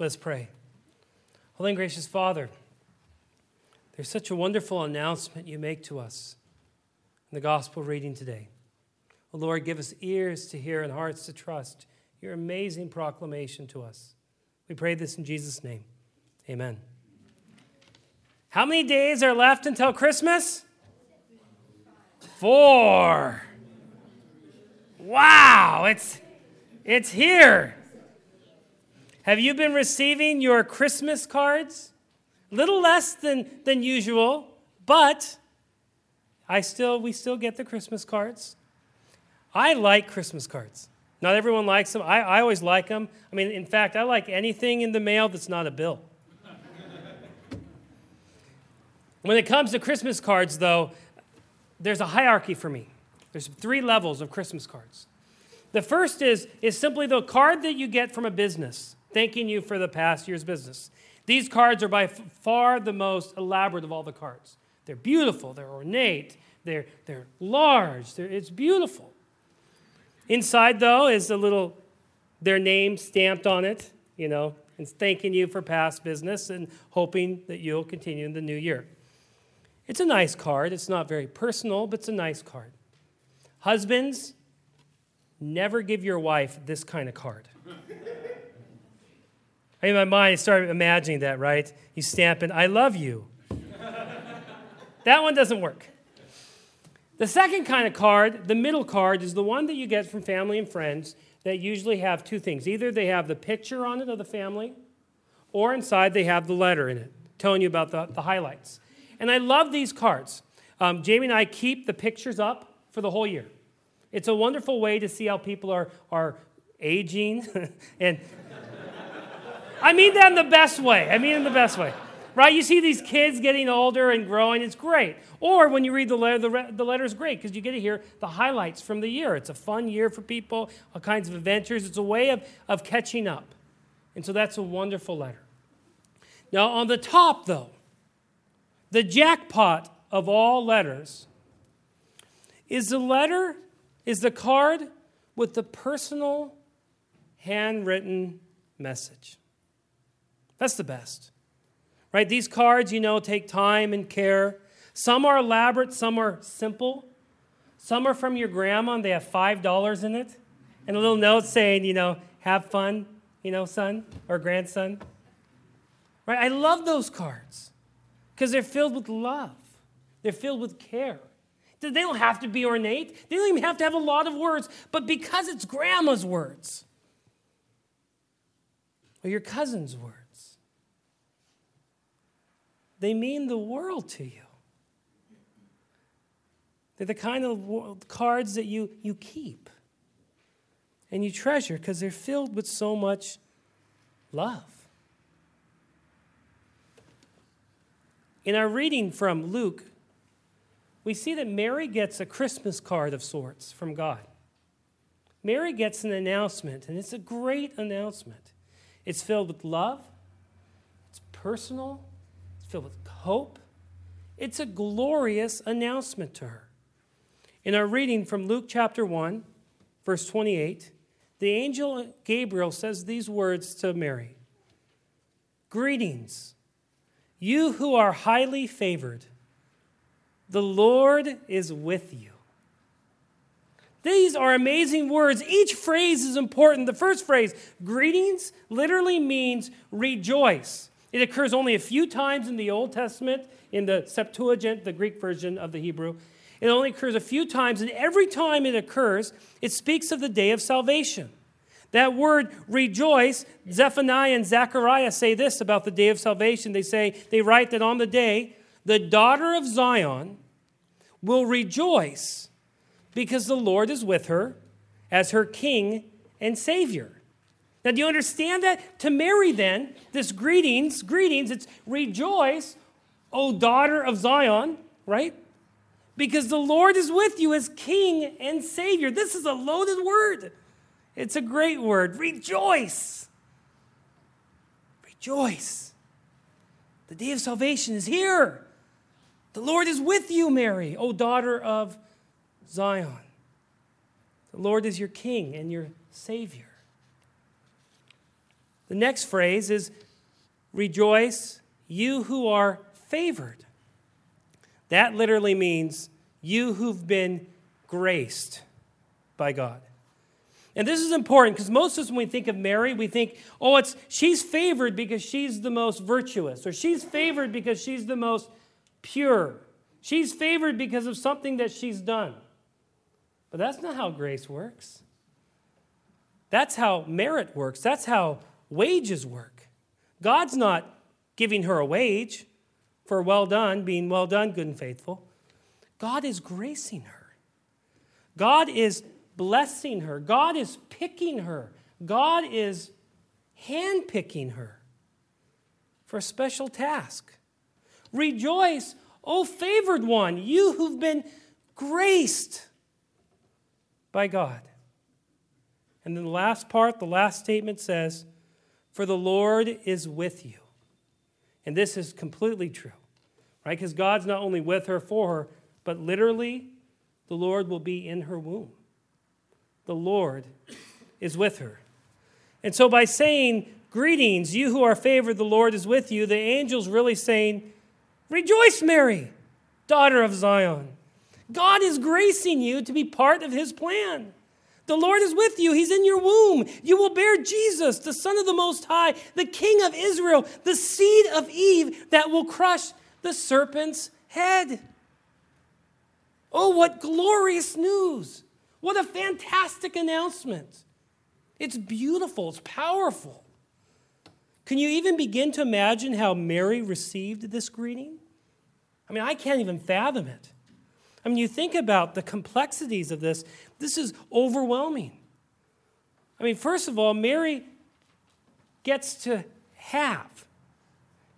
Let's pray. Holy and gracious Father, there's such a wonderful announcement you make to us in the gospel reading today. Oh Lord, give us ears to hear and hearts to trust your amazing proclamation to us. We pray this in Jesus' name. Amen. How many days are left until Christmas? Four. Wow, it's, it's here. Have you been receiving your Christmas cards? Little less than, than usual, but I still, we still get the Christmas cards. I like Christmas cards. Not everyone likes them. I, I always like them. I mean, in fact, I like anything in the mail that's not a bill. when it comes to Christmas cards, though, there's a hierarchy for me. There's three levels of Christmas cards. The first is, is simply the card that you get from a business thanking you for the past year's business. These cards are by far the most elaborate of all the cards. They're beautiful, they're ornate, they're, they're large, they're, it's beautiful. Inside, though, is a little, their name stamped on it, you know, and thanking you for past business and hoping that you'll continue in the new year. It's a nice card. It's not very personal, but it's a nice card. Husbands, never give your wife this kind of card. In my mind, I started imagining that, right? You stamp it, I love you. that one doesn't work. The second kind of card, the middle card, is the one that you get from family and friends that usually have two things. Either they have the picture on it of the family, or inside they have the letter in it, telling you about the, the highlights. And I love these cards. Um, Jamie and I keep the pictures up for the whole year. It's a wonderful way to see how people are, are aging and I mean that in the best way. I mean in the best way. Right? You see these kids getting older and growing, it's great. Or when you read the letter, the, re- the letter is great because you get to hear the highlights from the year. It's a fun year for people, all kinds of adventures. It's a way of, of catching up. And so that's a wonderful letter. Now, on the top, though, the jackpot of all letters is the letter, is the card with the personal handwritten message. That's the best. Right? These cards, you know, take time and care. Some are elaborate, some are simple. Some are from your grandma and they have $5 in it. And a little note saying, you know, have fun, you know, son or grandson. Right? I love those cards because they're filled with love, they're filled with care. They don't have to be ornate, they don't even have to have a lot of words, but because it's grandma's words or your cousin's words they mean the world to you. They're the kind of cards that you, you keep and you treasure because they're filled with so much love. In our reading from Luke, we see that Mary gets a Christmas card of sorts from God. Mary gets an announcement, and it's a great announcement. It's filled with love, it's personal, filled with hope. It's a glorious announcement to her. In our reading from Luke chapter 1, verse 28, the angel Gabriel says these words to Mary Greetings, you who are highly favored, the Lord is with you. These are amazing words. Each phrase is important. The first phrase, greetings, literally means rejoice. It occurs only a few times in the Old Testament, in the Septuagint, the Greek version of the Hebrew. It only occurs a few times, and every time it occurs, it speaks of the day of salvation. That word rejoice, Zephaniah and Zechariah say this about the day of salvation. They say, they write that on the day, the daughter of Zion will rejoice because the Lord is with her as her king and savior. Now, do you understand that? To Mary, then, this greetings, greetings, it's rejoice, O daughter of Zion, right? Because the Lord is with you as King and Savior. This is a loaded word. It's a great word. Rejoice. Rejoice. The day of salvation is here. The Lord is with you, Mary, O daughter of Zion. The Lord is your King and your Savior. The next phrase is rejoice, you who are favored. That literally means you who've been graced by God. And this is important because most of us, when we think of Mary, we think, oh, it's she's favored because she's the most virtuous, or she's favored because she's the most pure. She's favored because of something that she's done. But that's not how grace works. That's how merit works. That's how wages work. God's not giving her a wage for well done, being well done, good and faithful. God is gracing her. God is blessing her. God is picking her. God is handpicking her for a special task. Rejoice, O favored one, you who've been graced by God. And then the last part, the last statement says, For the Lord is with you. And this is completely true, right? Because God's not only with her, for her, but literally, the Lord will be in her womb. The Lord is with her. And so by saying, Greetings, you who are favored, the Lord is with you, the angel's really saying, Rejoice, Mary, daughter of Zion. God is gracing you to be part of his plan. The Lord is with you. He's in your womb. You will bear Jesus, the Son of the Most High, the King of Israel, the seed of Eve that will crush the serpent's head. Oh, what glorious news! What a fantastic announcement! It's beautiful, it's powerful. Can you even begin to imagine how Mary received this greeting? I mean, I can't even fathom it. I mean, you think about the complexities of this, this is overwhelming. I mean, first of all, Mary gets to have,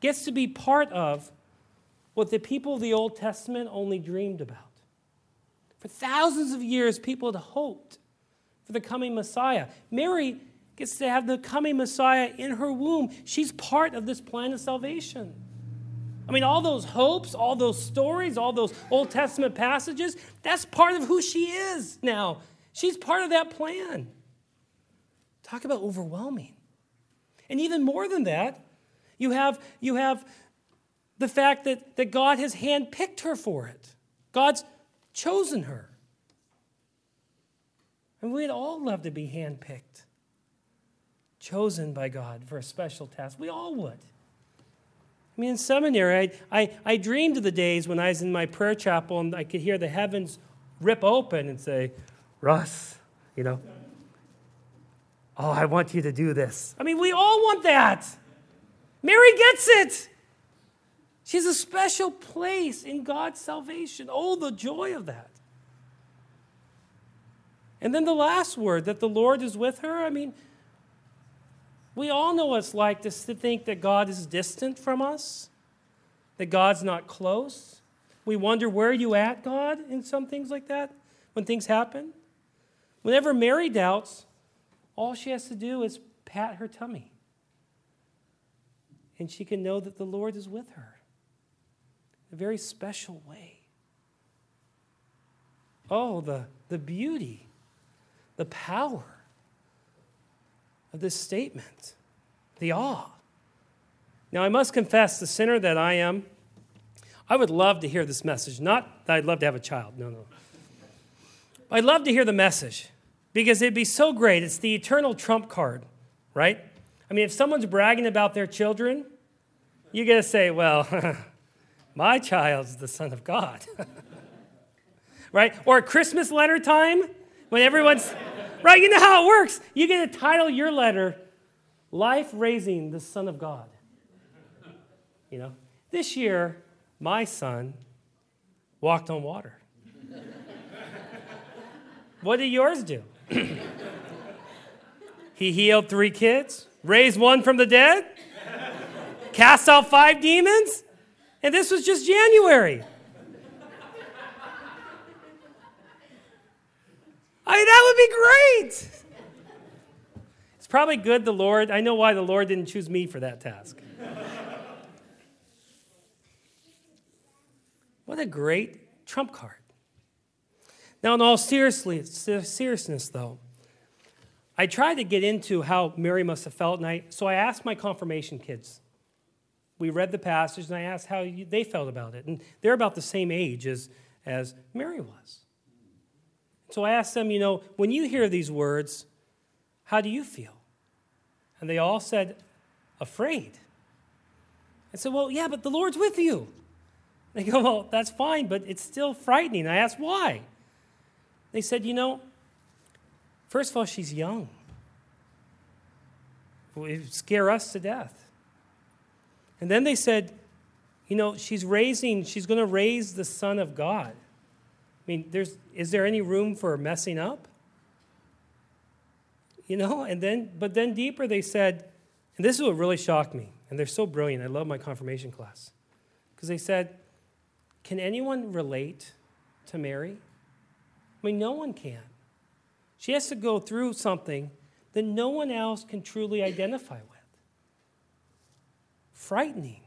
gets to be part of what the people of the Old Testament only dreamed about. For thousands of years, people had hoped for the coming Messiah. Mary gets to have the coming Messiah in her womb. She's part of this plan of salvation. I mean, all those hopes, all those stories, all those Old Testament passages, that's part of who she is now. She's part of that plan. Talk about overwhelming. And even more than that, you have, you have the fact that, that God has handpicked her for it. God's chosen her. And we'd all love to be handpicked, chosen by God for a special task. We all would. I mean, in seminary, I, I, I dreamed of the days when I was in my prayer chapel and I could hear the heavens rip open and say, Russ, you know, oh, I want you to do this. I mean, we all want that. Mary gets it. She has a special place in God's salvation. Oh, the joy of that. And then the last word that the Lord is with her. I mean, we all know what it's like to think that God is distant from us, that God's not close. We wonder, where are you at, God, in some things like that when things happen? Whenever Mary doubts, all she has to do is pat her tummy. And she can know that the Lord is with her in a very special way. Oh, the, the beauty, the power of this statement, the awe. Now, I must confess, the sinner that I am, I would love to hear this message. Not that I'd love to have a child, no, no. I'd love to hear the message because it'd be so great. It's the eternal trump card, right? I mean, if someone's bragging about their children, you got to say, well, My child's the Son of God. right? Or Christmas letter time, when everyone's, right? You know how it works. You get to title your letter, Life Raising the Son of God. You know, this year, my son walked on water. what did yours do? he healed three kids, raised one from the dead, cast out five demons. And this was just January. I mean, that would be great. It's probably good the Lord, I know why the Lord didn't choose me for that task. what a great trump card. Now, in all seriousness, though, I tried to get into how Mary must have felt, and I, so I asked my confirmation kids. We read the passage, and I asked how they felt about it. And they're about the same age as, as Mary was. So I asked them, you know, when you hear these words, how do you feel? And they all said, afraid. I said, well, yeah, but the Lord's with you. They go, well, that's fine, but it's still frightening. I asked, why? They said, you know, First of all, she's young. It would scare us to death. And then they said, you know, she's raising, she's going to raise the Son of God. I mean, there's, is there any room for messing up? You know, and then, but then deeper they said, and this is what really shocked me, and they're so brilliant. I love my confirmation class. Because they said, can anyone relate to Mary? I mean, no one can. She has to go through something that no one else can truly identify with. Frightening.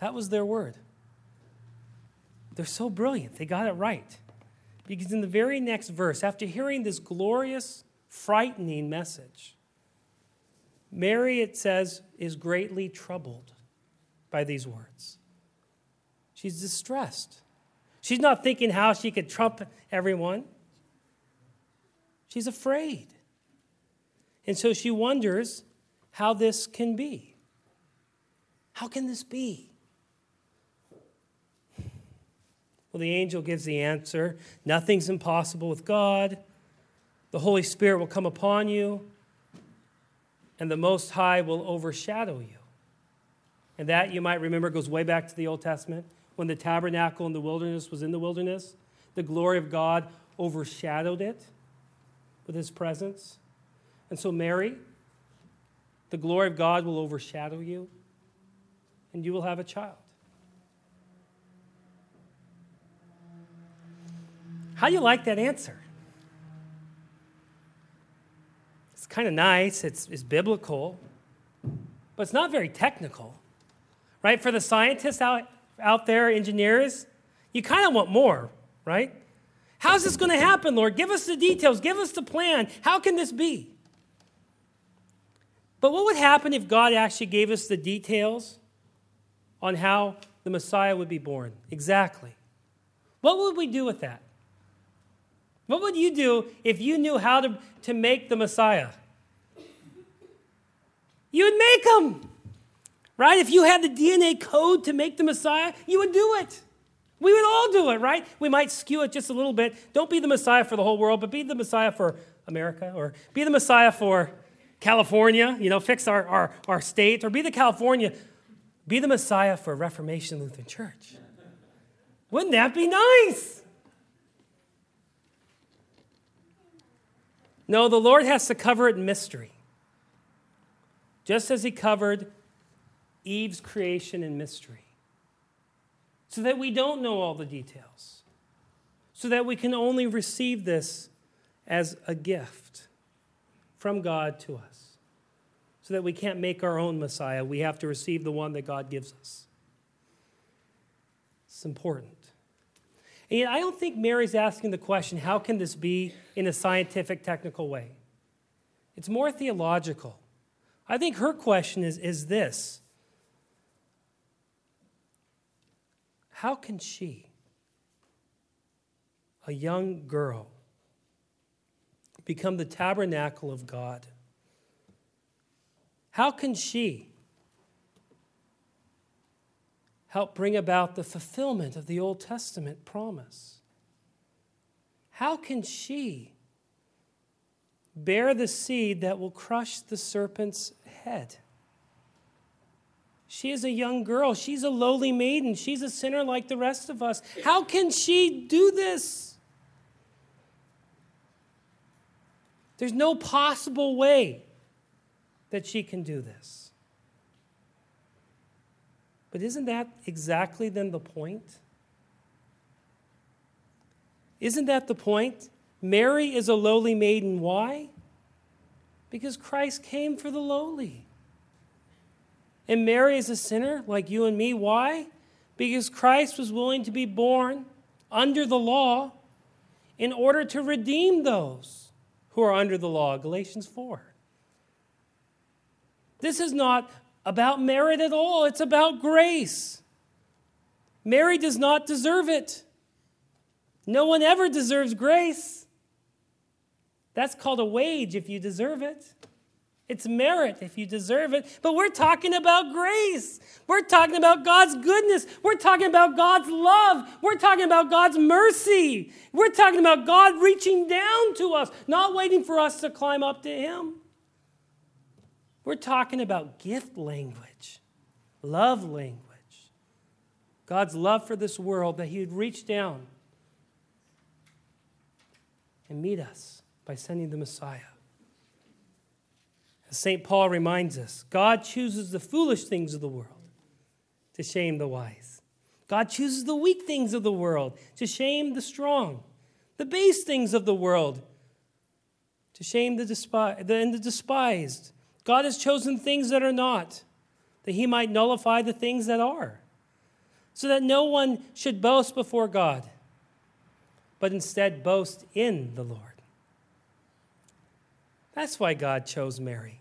That was their word. They're so brilliant. They got it right. Because in the very next verse, after hearing this glorious, frightening message, Mary, it says, is greatly troubled by these words. She's distressed. She's not thinking how she could trump everyone. She's afraid. And so she wonders how this can be. How can this be? Well, the angel gives the answer nothing's impossible with God. The Holy Spirit will come upon you, and the Most High will overshadow you. And that, you might remember, goes way back to the Old Testament when the tabernacle in the wilderness was in the wilderness. The glory of God overshadowed it with his presence. And so, Mary, the glory of God will overshadow you, and you will have a child. How do you like that answer? It's kind of nice, it's, it's biblical, but it's not very technical. Right? For the scientists out, out there, engineers, you kind of want more, right? How's this going to happen, Lord? Give us the details, give us the plan. How can this be? But what would happen if God actually gave us the details on how the Messiah would be born? Exactly. What would we do with that? What would you do if you knew how to, to make the Messiah? You would make him, right? If you had the DNA code to make the Messiah, you would do it. We would all do it, right? We might skew it just a little bit. Don't be the Messiah for the whole world, but be the Messiah for America, or be the Messiah for California, you know, fix our, our, our state, or be the California, be the Messiah for Reformation Lutheran Church. Wouldn't that be nice? No, the Lord has to cover it in mystery. Just as He covered Eve's creation in mystery so that we don't know all the details, so that we can only receive this as a gift from God to us, so that we can't make our own Messiah. We have to receive the one that God gives us. It's important. And yet, I don't think Mary's asking the question, how can this be in a scientific, technical way? It's more theological. I think her question is, is this How can she, a young girl, become the tabernacle of God? How can she help bring about the fulfillment of the Old Testament promise? How can she bear the seed that will crush the serpent's head? She is a young girl. She's a lowly maiden. She's a sinner like the rest of us. How can she do this? There's no possible way that she can do this. But isn't that exactly then the point? Isn't that the point? Mary is a lowly maiden. Why? Because Christ came for the lowly. And Mary is a sinner like you and me. Why? Because Christ was willing to be born under the law in order to redeem those who are under the law. Galatians 4. This is not about merit at all, it's about grace. Mary does not deserve it. No one ever deserves grace. That's called a wage if you deserve it. It's merit if you deserve it. But we're talking about grace. We're talking about God's goodness. We're talking about God's love. We're talking about God's mercy. We're talking about God reaching down to us, not waiting for us to climb up to Him. We're talking about gift language, love language. God's love for this world, that He would reach down and meet us by sending the Messiah. As St. Paul reminds us, God chooses the foolish things of the world to shame the wise. God chooses the weak things of the world to shame the strong, the base things of the world to shame the, despised, and the despised. God has chosen things that are not, that he might nullify the things that are, so that no one should boast before God, but instead boast in the Lord. That's why God chose Mary.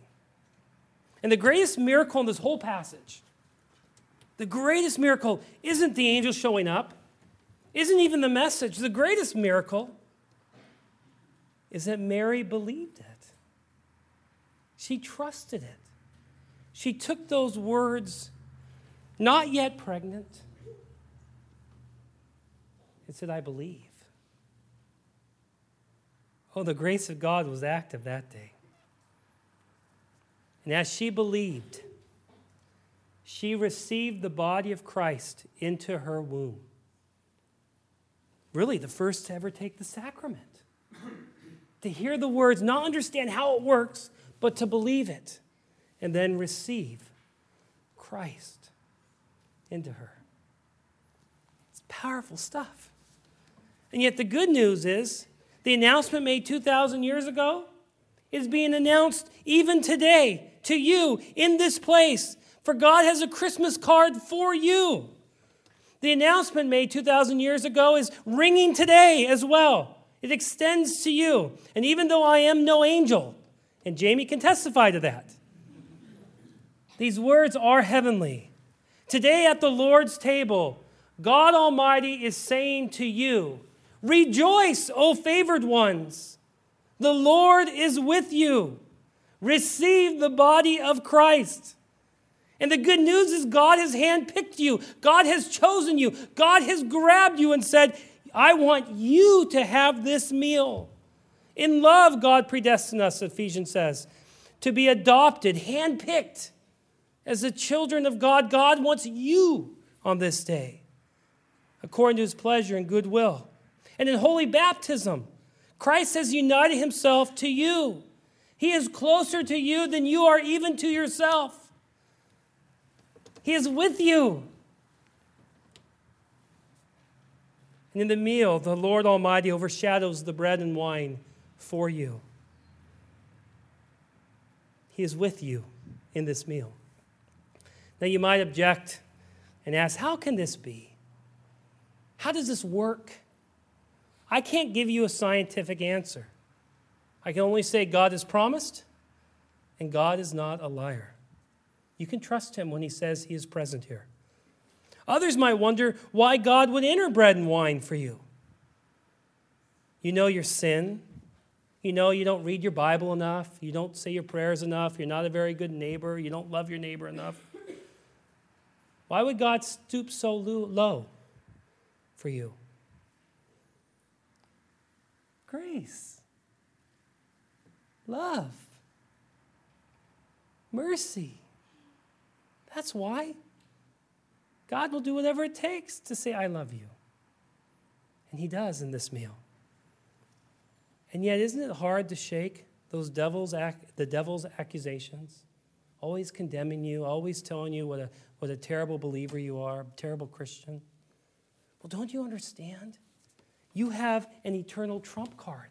And the greatest miracle in this whole passage, the greatest miracle isn't the angel showing up, isn't even the message. The greatest miracle is that Mary believed it. She trusted it. She took those words, not yet pregnant, and said, I believe. Oh, the grace of God was active that day. And as she believed, she received the body of Christ into her womb. Really, the first to ever take the sacrament. to hear the words, not understand how it works, but to believe it, and then receive Christ into her. It's powerful stuff. And yet, the good news is the announcement made 2,000 years ago is being announced even today to you in this place. For God has a Christmas card for you. The announcement made 2,000 years ago is ringing today as well. It extends to you. And even though I am no angel, and Jamie can testify to that, these words are heavenly. Today at the Lord's table, God Almighty is saying to you, Rejoice, O favored ones. The Lord is with you. Receive the body of Christ. And the good news is God has handpicked you. God has chosen you. God has grabbed you and said, I want you to have this meal. In love, God predestined us, Ephesians says, to be adopted, handpicked as the children of God. God wants you on this day, according to his pleasure and goodwill. And in holy baptism, Christ has united himself to you. He is closer to you than you are even to yourself. He is with you. And in the meal, the Lord Almighty overshadows the bread and wine for you. He is with you in this meal. Now, you might object and ask, How can this be? How does this work? I can't give you a scientific answer. I can only say God has promised, and God is not a liar. You can trust him when he says he is present here. Others might wonder why God would enter bread and wine for you. You know your sin. You know you don't read your Bible enough. You don't say your prayers enough. You're not a very good neighbor. You don't love your neighbor enough. Why would God stoop so low for you? grace, love, mercy. That's why. God will do whatever it takes to say, I love you. And He does in this meal. And yet, isn't it hard to shake those devil's the devil's accusations? Always condemning you, always telling you what a, what a terrible believer you are, terrible Christian. Well, don't you understand? you have an eternal trump card.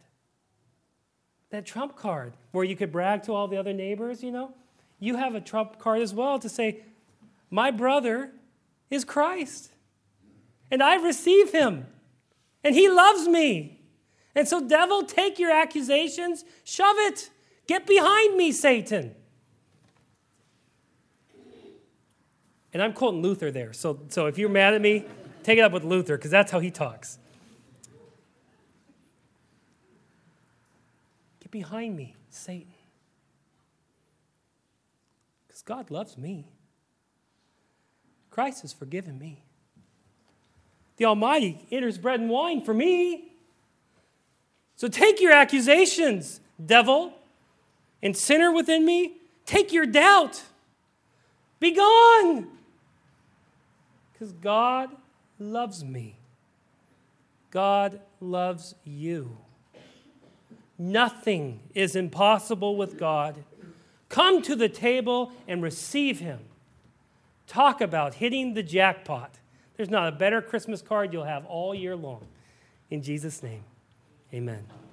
That trump card where you could brag to all the other neighbors, you know, you have a trump card as well to say, My brother is Christ, and I receive him, and he loves me. And so, devil, take your accusations, shove it. Get behind me, Satan. And I'm quoting Luther there. So, so if you're mad at me, take it up with Luther, because that's how he talks. Get behind me, Satan. Because God loves me. Christ has forgiven me. The Almighty enters bread and wine for me. So take your accusations, devil, and sinner within me. Take your doubt. Be gone. Because God loves me. God loves you. Nothing is impossible with God. Come to the table and receive Him. Talk about hitting the jackpot. There's not a better Christmas card you'll have all year long. In Jesus' name, amen.